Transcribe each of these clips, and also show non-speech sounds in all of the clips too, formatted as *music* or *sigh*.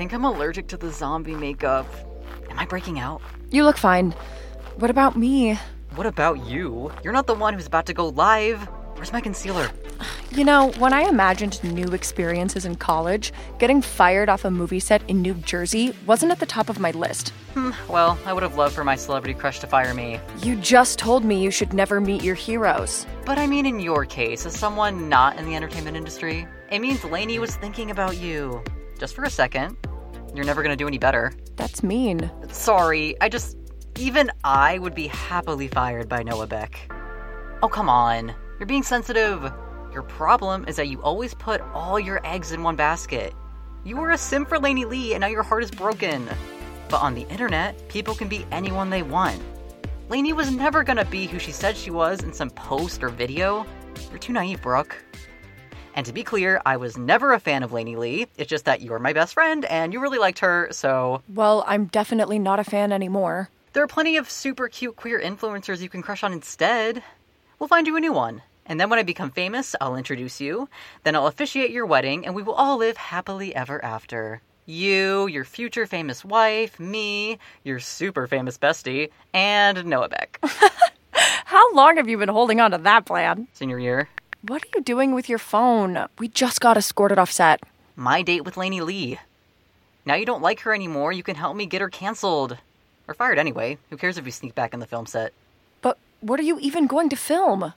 think I'm allergic to the zombie makeup. Am I breaking out? You look fine. What about me? What about you? You're not the one who's about to go live. Where's my concealer? You know, when I imagined new experiences in college, getting fired off a movie set in New Jersey wasn't at the top of my list. Hmm, well, I would have loved for my celebrity crush to fire me. You just told me you should never meet your heroes. But I mean, in your case, as someone not in the entertainment industry, it means Lainey was thinking about you. Just for a second. You're never gonna do any better. That's mean. Sorry, I just. Even I would be happily fired by Noah Beck. Oh, come on. You're being sensitive. Your problem is that you always put all your eggs in one basket. You were a sim for Lainey Lee, and now your heart is broken. But on the internet, people can be anyone they want. Lainey was never gonna be who she said she was in some post or video. You're too naive, Brooke. And to be clear, I was never a fan of Lainey Lee. It's just that you're my best friend and you really liked her, so. Well, I'm definitely not a fan anymore. There are plenty of super cute queer influencers you can crush on instead. We'll find you a new one. And then when I become famous, I'll introduce you. Then I'll officiate your wedding, and we will all live happily ever after. You, your future famous wife, me, your super famous bestie, and Noah Beck. *laughs* How long have you been holding on to that plan? Senior year. What are you doing with your phone? We just got escorted off set. My date with Lainey Lee. Now you don't like her anymore, you can help me get her canceled. Or fired anyway. Who cares if you sneak back in the film set? But what are you even going to film?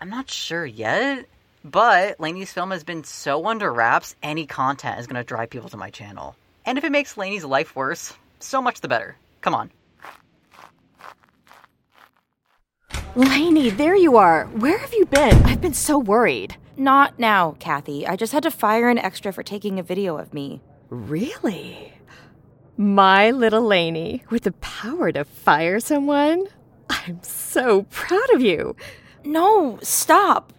I'm not sure yet. But Lainey's film has been so under wraps, any content is going to drive people to my channel. And if it makes Lainey's life worse, so much the better. Come on. Lainey, there you are. Where have you been? I've been so worried. Not now, Kathy. I just had to fire an extra for taking a video of me. Really? My little Lainey, with the power to fire someone? I'm so proud of you. No, stop.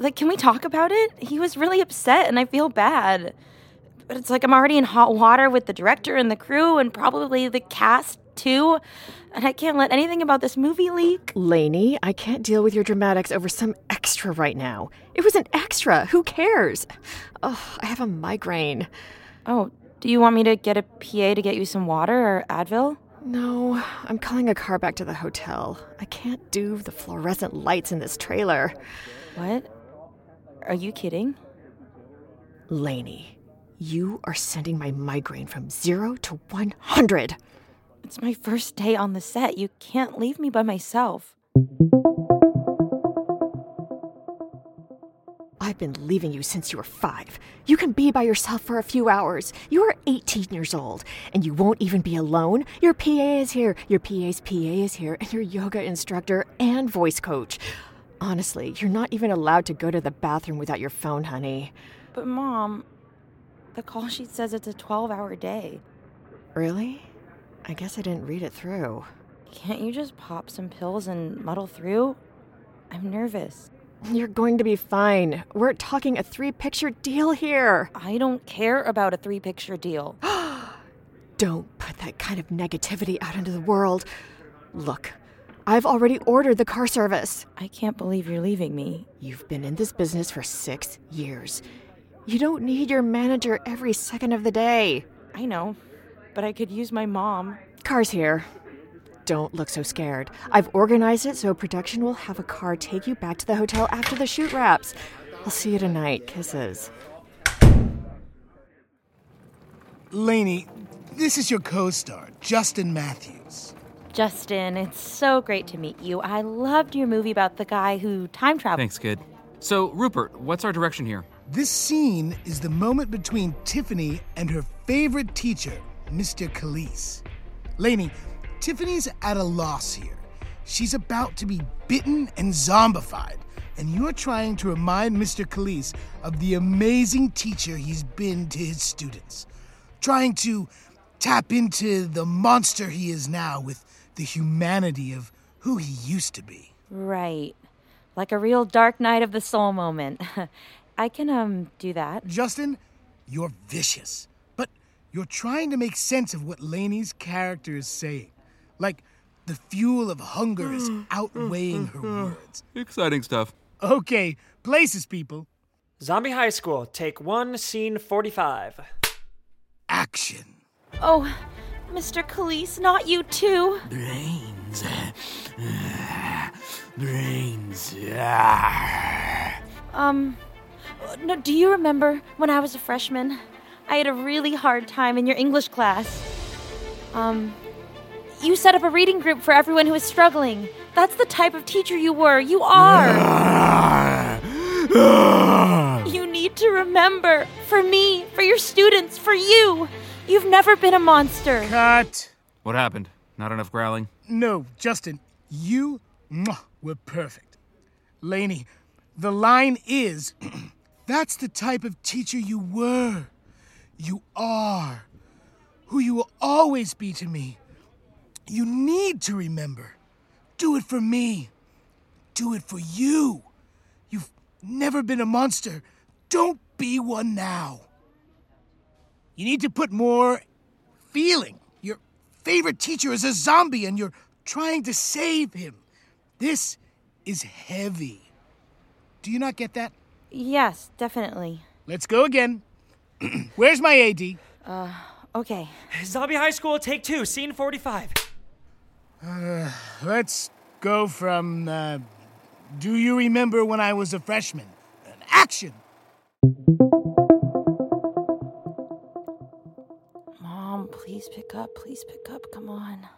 Like, can we talk about it? He was really upset and I feel bad. But it's like I'm already in hot water with the director and the crew and probably the cast too. And I can't let anything about this movie leak. Lainey, I can't deal with your dramatics over some extra right now. It was an extra. Who cares? Oh, I have a migraine. Oh, do you want me to get a PA to get you some water or Advil? No, I'm calling a car back to the hotel. I can't do the fluorescent lights in this trailer. What? Are you kidding? Lainey, you are sending my migraine from zero to 100. It's my first day on the set. You can't leave me by myself. I've been leaving you since you were five. You can be by yourself for a few hours. You are 18 years old, and you won't even be alone. Your PA is here, your PA's PA is here, and your yoga instructor and voice coach. Honestly, you're not even allowed to go to the bathroom without your phone, honey. But, Mom, the call sheet says it's a 12 hour day. Really? I guess I didn't read it through. Can't you just pop some pills and muddle through? I'm nervous. You're going to be fine. We're talking a three picture deal here. I don't care about a three picture deal. *gasps* Don't put that kind of negativity out into the world. Look, I've already ordered the car service. I can't believe you're leaving me. You've been in this business for six years. You don't need your manager every second of the day. I know, but I could use my mom. Car's here. Don't look so scared. I've organized it so production will have a car take you back to the hotel after the shoot wraps. I'll see you tonight. Kisses. Lainey, this is your co star, Justin Matthews. Justin, it's so great to meet you. I loved your movie about the guy who time traveled. Thanks, kid. So, Rupert, what's our direction here? This scene is the moment between Tiffany and her favorite teacher, Mr. Khalees. Lainey, Tiffany's at a loss here. She's about to be bitten and zombified, and you're trying to remind Mr. Khalees of the amazing teacher he's been to his students. Trying to tap into the monster he is now with the humanity of who he used to be. Right. Like a real dark night of the soul moment. *laughs* I can, um, do that. Justin, you're vicious, you're trying to make sense of what Lainey's character is saying. Like the fuel of hunger is *gasps* outweighing her *laughs* words. Exciting stuff. Okay, places, people. Zombie High School, take one, scene 45. action. Oh, Mr. Khalees, not you too. Brains. *sighs* Brains. Um, no, do you remember when I was a freshman? I had a really hard time in your English class. Um, you set up a reading group for everyone who was struggling. That's the type of teacher you were. You are. *laughs* you need to remember for me, for your students, for you. You've never been a monster. Cut. What happened? Not enough growling? No, Justin, you mwah, were perfect. Lainey, the line is *clears throat* that's the type of teacher you were. You are. Who you will always be to me. You need to remember. Do it for me. Do it for you. You've never been a monster. Don't be one now. You need to put more feeling. Your favorite teacher is a zombie and you're trying to save him. This is heavy. Do you not get that? Yes, definitely. Let's go again. *clears throat* Where's my AD? Uh, okay. *laughs* Zombie High School, take two, scene 45. Let's go from uh, Do you remember when I was a freshman? Action! Mom, please pick up. Please pick up. Come on.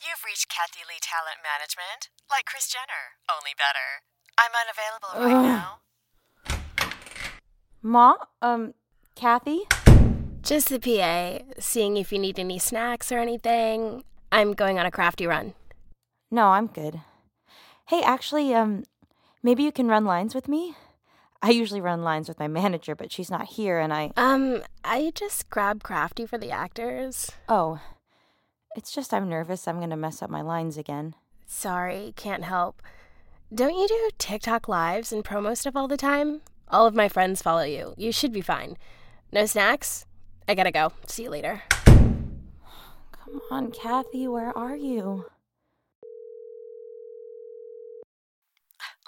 You've reached Kathy Lee Talent Management, like Kris Jenner, only better. I'm unavailable right now. Ma, um, Kathy? Just the PA, seeing if you need any snacks or anything. I'm going on a crafty run. No, I'm good. Hey, actually, um, maybe you can run lines with me? I usually run lines with my manager, but she's not here and I. Um, I just grab crafty for the actors. Oh. It's just I'm nervous I'm gonna mess up my lines again. Sorry, can't help. Don't you do TikTok lives and promo stuff all the time? All of my friends follow you. You should be fine. No snacks? I gotta go. See you later. Come on, Kathy, where are you?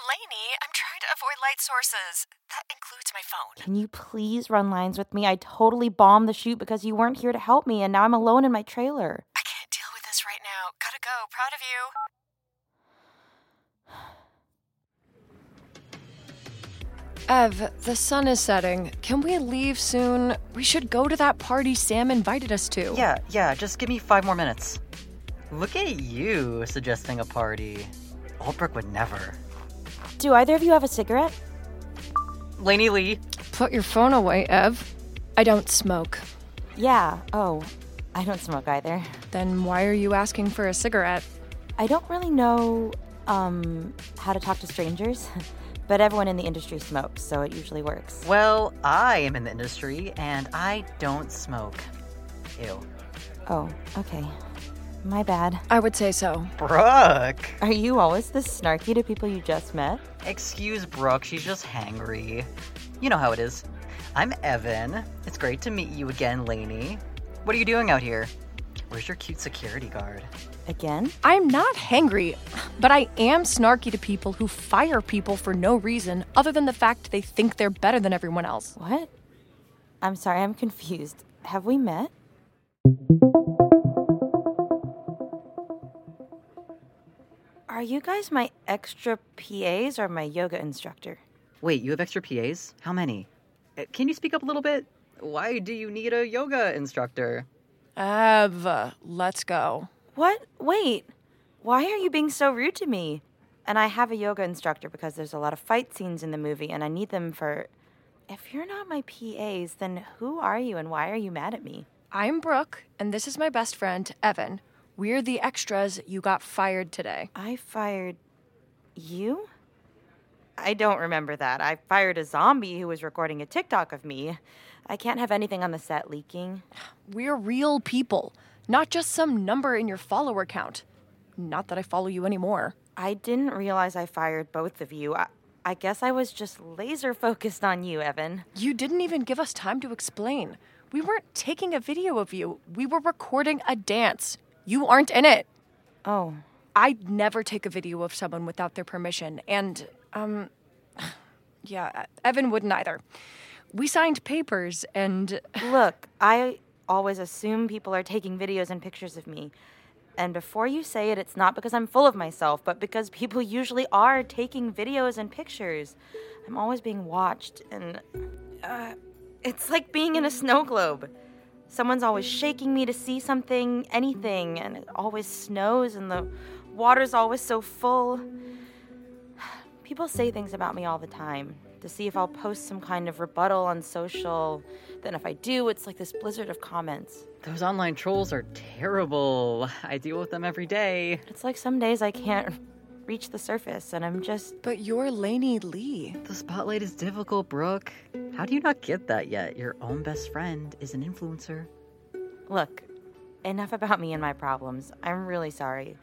Lainey, I'm trying to avoid light sources. That includes my phone. Can you please run lines with me? I totally bombed the shoot because you weren't here to help me, and now I'm alone in my trailer. I can't deal with this right now. Gotta go. Proud of you. Ev, the sun is setting. Can we leave soon? We should go to that party Sam invited us to. Yeah, yeah, just give me five more minutes. Look at you suggesting a party. Albrecht would never. Do either of you have a cigarette? Lainey Lee. Put your phone away, Ev. I don't smoke. Yeah. Oh, I don't smoke either. Then why are you asking for a cigarette? I don't really know um how to talk to strangers, *laughs* but everyone in the industry smokes, so it usually works. Well, I am in the industry and I don't smoke. Ew. Oh, okay. My bad. I would say so. Brooke! Are you always this snarky to people you just met? Excuse Brooke, she's just hangry. You know how it is. I'm Evan. It's great to meet you again, Lainey. What are you doing out here? Where's your cute security guard? Again? I'm not hangry, but I am snarky to people who fire people for no reason other than the fact they think they're better than everyone else. What? I'm sorry, I'm confused. Have we met? Are you guys my extra PAs or my yoga instructor? Wait, you have extra PAs? How many? Uh, Can you speak up a little bit? Why do you need a yoga instructor? Ev, let's go. What? Wait. Why are you being so rude to me? And I have a yoga instructor because there's a lot of fight scenes in the movie and I need them for. If you're not my PAs, then who are you and why are you mad at me? I'm Brooke, and this is my best friend, Evan. We're the extras you got fired today. I fired you? I don't remember that. I fired a zombie who was recording a TikTok of me. I can't have anything on the set leaking. We're real people, not just some number in your follower count. Not that I follow you anymore. I didn't realize I fired both of you. I, I guess I was just laser focused on you, Evan. You didn't even give us time to explain. We weren't taking a video of you, we were recording a dance. You aren't in it. Oh, I'd never take a video of someone without their permission, and, um, *sighs* yeah, Evan wouldn't either. We signed papers and. Look, I always assume people are taking videos and pictures of me. And before you say it, it's not because I'm full of myself, but because people usually are taking videos and pictures. I'm always being watched, and uh, it's like being in a snow globe. Someone's always shaking me to see something, anything, and it always snows, and the water's always so full. *sighs* People say things about me all the time to see if I'll post some kind of rebuttal on social. Then, if I do, it's like this blizzard of comments. Those online trolls are terrible. I deal with them every day. It's like some days I can't reach the surface, and I'm just. But you're Lainey Lee. The spotlight is difficult, Brooke. How do you not get that yet? Your own best friend is an influencer. Look, enough about me and my problems. I'm really sorry.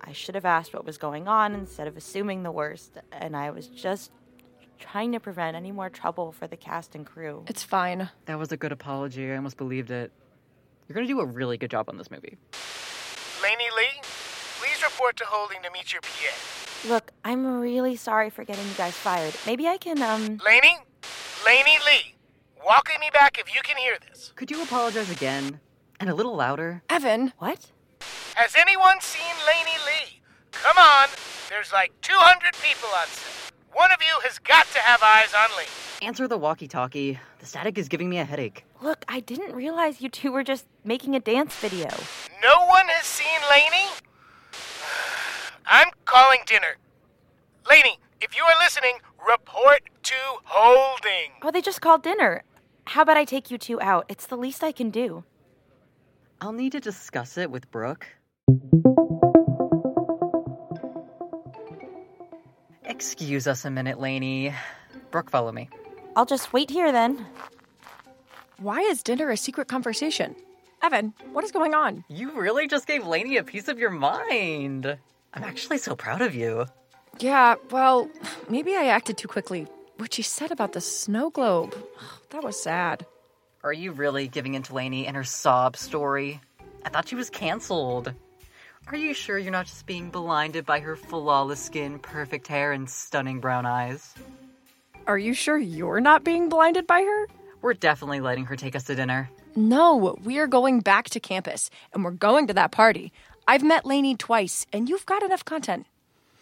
I should have asked what was going on instead of assuming the worst, and I was just trying to prevent any more trouble for the cast and crew. It's fine. That was a good apology. I almost believed it. You're gonna do a really good job on this movie. Lainey Lee, please report to holding to meet your PA. Look, I'm really sorry for getting you guys fired. Maybe I can, um. Lainey? Lainey Lee, welcome me back if you can hear this. Could you apologize again? And a little louder? Evan. What? Has anyone seen Lainey Lee? Come on, there's like 200 people on set. One of you has got to have eyes on Lainey. Answer the walkie talkie. The static is giving me a headache. Look, I didn't realize you two were just making a dance video. No one has seen Lainey? *sighs* I'm calling dinner. Lainey, if you are listening, report to holding. Oh, they just called dinner. How about I take you two out? It's the least I can do. I'll need to discuss it with Brooke. Excuse us a minute, Lainey. Brooke, follow me. I'll just wait here then. Why is dinner a secret conversation? Evan, what is going on? You really just gave Lainey a piece of your mind. I'm actually so proud of you. Yeah, well, maybe I acted too quickly. What she said about the snow globe, that was sad. Are you really giving in to Lainey and her sob story? I thought she was canceled. Are you sure you're not just being blinded by her flawless skin, perfect hair, and stunning brown eyes? Are you sure you're not being blinded by her? We're definitely letting her take us to dinner. No, we are going back to campus, and we're going to that party. I've met Lainey twice, and you've got enough content.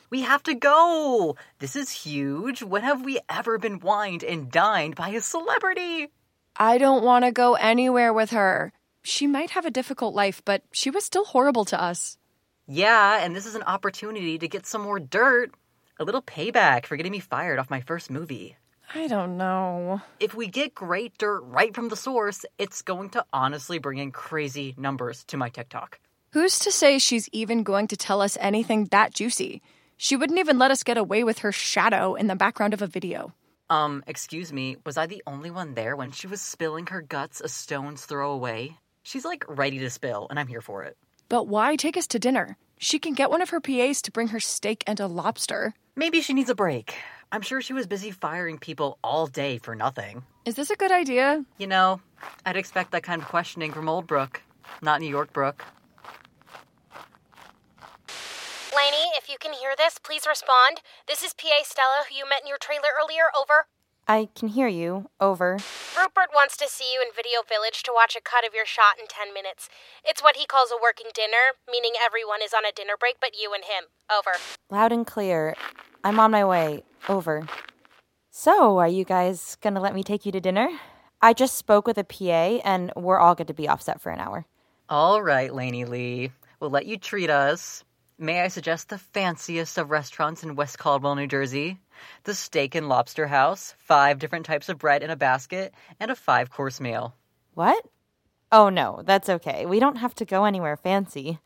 We have to go! This is huge. When have we ever been wined and dined by a celebrity? I don't want to go anywhere with her. She might have a difficult life, but she was still horrible to us. Yeah, and this is an opportunity to get some more dirt. A little payback for getting me fired off my first movie. I don't know. If we get great dirt right from the source, it's going to honestly bring in crazy numbers to my TikTok. Who's to say she's even going to tell us anything that juicy? She wouldn't even let us get away with her shadow in the background of a video. Um, excuse me, was I the only one there when she was spilling her guts a stone's throw away? She's like ready to spill, and I'm here for it. But why take us to dinner? She can get one of her PAs to bring her steak and a lobster. Maybe she needs a break. I'm sure she was busy firing people all day for nothing. Is this a good idea? You know, I'd expect that kind of questioning from Old Brooke, not New York Brooke. Lainey, if you can hear this, please respond. This is PA Stella, who you met in your trailer earlier. Over. I can hear you. Over. Rupert wants to see you in Video Village to watch a cut of your shot in 10 minutes. It's what he calls a working dinner, meaning everyone is on a dinner break but you and him. Over. Loud and clear. I'm on my way. Over. So, are you guys gonna let me take you to dinner? I just spoke with a PA, and we're all good to be offset for an hour. All right, Lainey Lee. We'll let you treat us. May I suggest the fanciest of restaurants in West Caldwell, New Jersey? The Steak and Lobster House, five different types of bread in a basket, and a five course meal. What? Oh no, that's okay. We don't have to go anywhere fancy.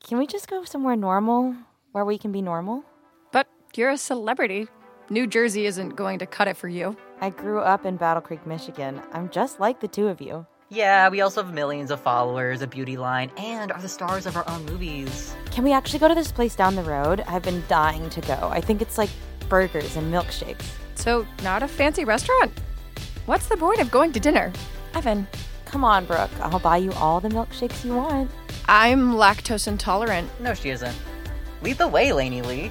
Can we just go somewhere normal where we can be normal? But you're a celebrity. New Jersey isn't going to cut it for you. I grew up in Battle Creek, Michigan. I'm just like the two of you. Yeah, we also have millions of followers, a beauty line, and are the stars of our own movies. Can we actually go to this place down the road? I've been dying to go. I think it's like burgers and milkshakes. So, not a fancy restaurant? What's the point of going to dinner? Evan. Come on, Brooke. I'll buy you all the milkshakes you want. I'm lactose intolerant. No, she isn't. Lead the way, Lainey Lee.